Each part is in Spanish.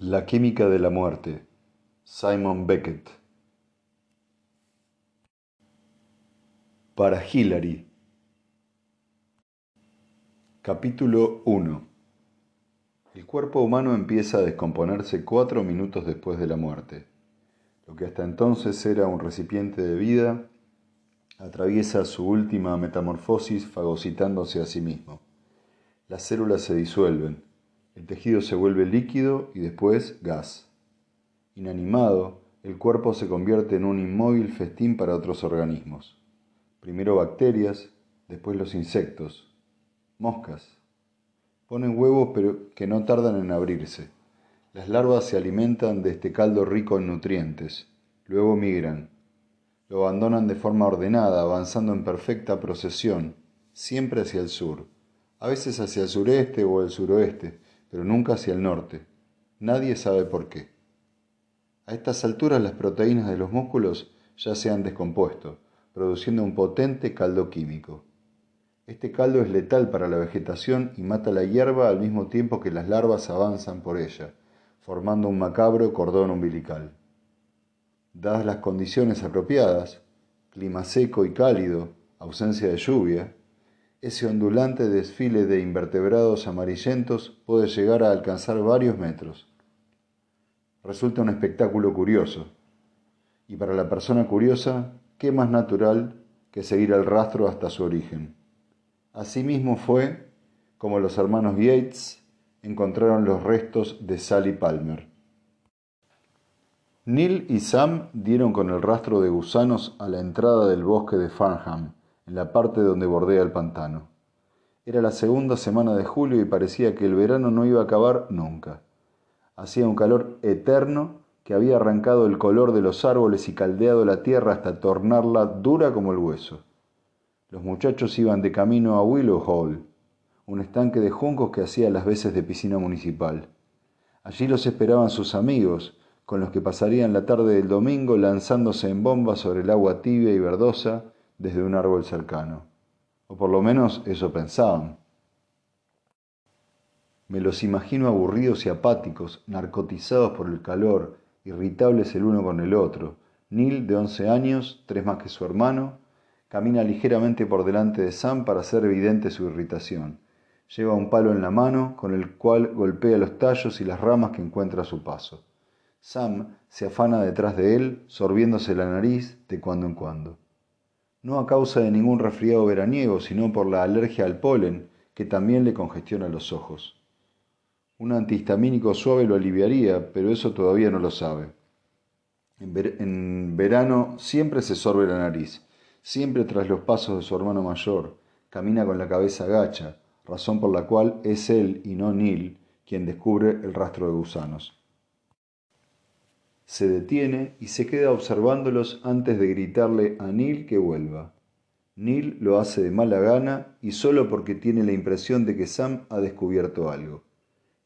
La química de la muerte. Simon Beckett. Para Hillary. Capítulo 1. El cuerpo humano empieza a descomponerse cuatro minutos después de la muerte. Lo que hasta entonces era un recipiente de vida atraviesa su última metamorfosis fagocitándose a sí mismo. Las células se disuelven, el tejido se vuelve líquido y después gas. Inanimado, el cuerpo se convierte en un inmóvil festín para otros organismos. Primero bacterias, después los insectos, moscas. Ponen huevos pero que no tardan en abrirse. Las larvas se alimentan de este caldo rico en nutrientes. Luego migran, lo abandonan de forma ordenada, avanzando en perfecta procesión, siempre hacia el sur, a veces hacia el sureste o el suroeste, pero nunca hacia el norte. Nadie sabe por qué. A estas alturas las proteínas de los músculos ya se han descompuesto, produciendo un potente caldo químico. Este caldo es letal para la vegetación y mata la hierba al mismo tiempo que las larvas avanzan por ella, formando un macabro cordón umbilical dadas las condiciones apropiadas, clima seco y cálido, ausencia de lluvia, ese ondulante desfile de invertebrados amarillentos puede llegar a alcanzar varios metros. Resulta un espectáculo curioso, y para la persona curiosa, ¿qué más natural que seguir el rastro hasta su origen? Asimismo fue como los hermanos Yates encontraron los restos de Sally Palmer. Neil y Sam dieron con el rastro de gusanos a la entrada del bosque de Farnham, en la parte donde bordea el pantano. Era la segunda semana de julio y parecía que el verano no iba a acabar nunca. Hacía un calor eterno que había arrancado el color de los árboles y caldeado la tierra hasta tornarla dura como el hueso. Los muchachos iban de camino a Willow Hall, un estanque de juncos que hacía las veces de piscina municipal. Allí los esperaban sus amigos, con los que pasarían la tarde del domingo lanzándose en bombas sobre el agua tibia y verdosa desde un árbol cercano. O por lo menos eso pensaban. Me los imagino aburridos y apáticos, narcotizados por el calor, irritables el uno con el otro. Neil, de once años, tres más que su hermano, camina ligeramente por delante de Sam para hacer evidente su irritación. Lleva un palo en la mano con el cual golpea los tallos y las ramas que encuentra a su paso. Sam se afana detrás de él, sorbiéndose la nariz de cuando en cuando. No a causa de ningún resfriado veraniego, sino por la alergia al polen, que también le congestiona los ojos. Un antihistamínico suave lo aliviaría, pero eso todavía no lo sabe. En, verano siempre se sorbe la nariz, siempre tras los pasos de su hermano mayor, camina con la cabeza gacha, razón por la cual es él y no Neil quien descubre el rastro de gusanos se detiene y se queda observándolos antes de gritarle a Neil que vuelva. Neil lo hace de mala gana y solo porque tiene la impresión de que Sam ha descubierto algo.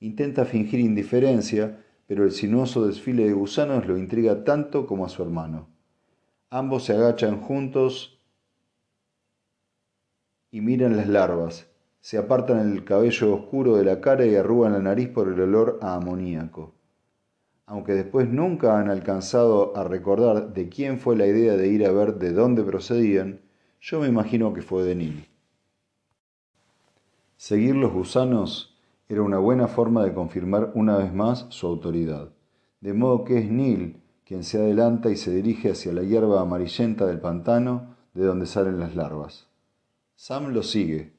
Intenta fingir indiferencia, pero el sinuoso desfile de gusanos lo intriga tanto como a su hermano. Ambos se agachan juntos y miran las larvas. Se apartan el cabello oscuro de la cara y arrugan la nariz por el olor a amoníaco aunque después nunca han alcanzado a recordar de quién fue la idea de ir a ver de dónde procedían, yo me imagino que fue de Neil. Seguir los gusanos era una buena forma de confirmar una vez más su autoridad, de modo que es Neil quien se adelanta y se dirige hacia la hierba amarillenta del pantano de donde salen las larvas. Sam lo sigue.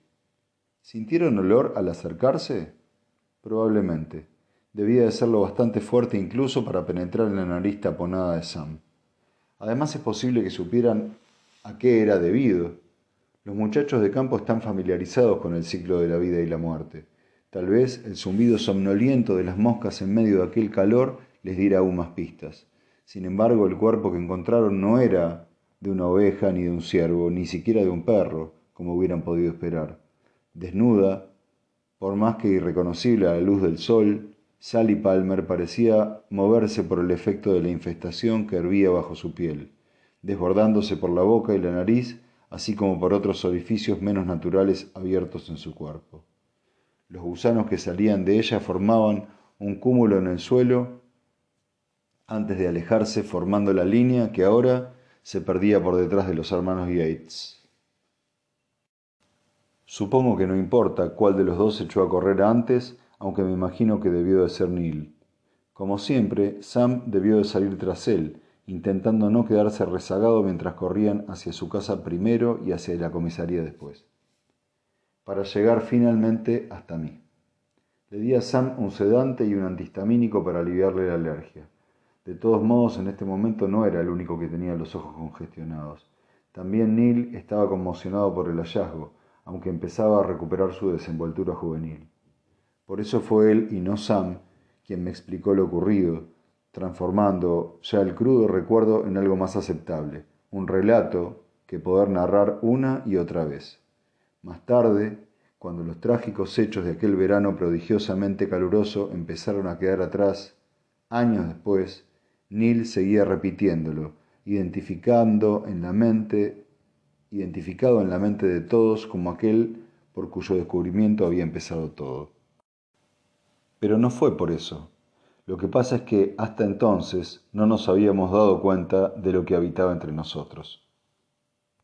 ¿Sintieron olor al acercarse? Probablemente. Debía de serlo bastante fuerte incluso para penetrar en la nariz taponada de Sam. Además es posible que supieran a qué era debido. Los muchachos de campo están familiarizados con el ciclo de la vida y la muerte. Tal vez el zumbido somnoliento de las moscas en medio de aquel calor les diera aún más pistas. Sin embargo, el cuerpo que encontraron no era de una oveja ni de un ciervo, ni siquiera de un perro, como hubieran podido esperar. Desnuda, por más que irreconocible a la luz del sol, Sally Palmer parecía moverse por el efecto de la infestación que hervía bajo su piel, desbordándose por la boca y la nariz, así como por otros orificios menos naturales abiertos en su cuerpo. Los gusanos que salían de ella formaban un cúmulo en el suelo, antes de alejarse formando la línea que ahora se perdía por detrás de los hermanos Yates. Supongo que no importa cuál de los dos echó a correr antes, aunque me imagino que debió de ser Neil. Como siempre, Sam debió de salir tras él, intentando no quedarse rezagado mientras corrían hacia su casa primero y hacia la comisaría después, para llegar finalmente hasta mí. Le di a Sam un sedante y un antihistamínico para aliviarle la alergia. De todos modos, en este momento no era el único que tenía los ojos congestionados. También Neil estaba conmocionado por el hallazgo, aunque empezaba a recuperar su desenvoltura juvenil. Por eso fue él y no Sam quien me explicó lo ocurrido, transformando ya el crudo recuerdo en algo más aceptable, un relato que poder narrar una y otra vez. Más tarde, cuando los trágicos hechos de aquel verano prodigiosamente caluroso empezaron a quedar atrás, años después, Neil seguía repitiéndolo, identificando en la mente, identificado en la mente de todos como aquel por cuyo descubrimiento había empezado todo. Pero no fue por eso. Lo que pasa es que hasta entonces no nos habíamos dado cuenta de lo que habitaba entre nosotros.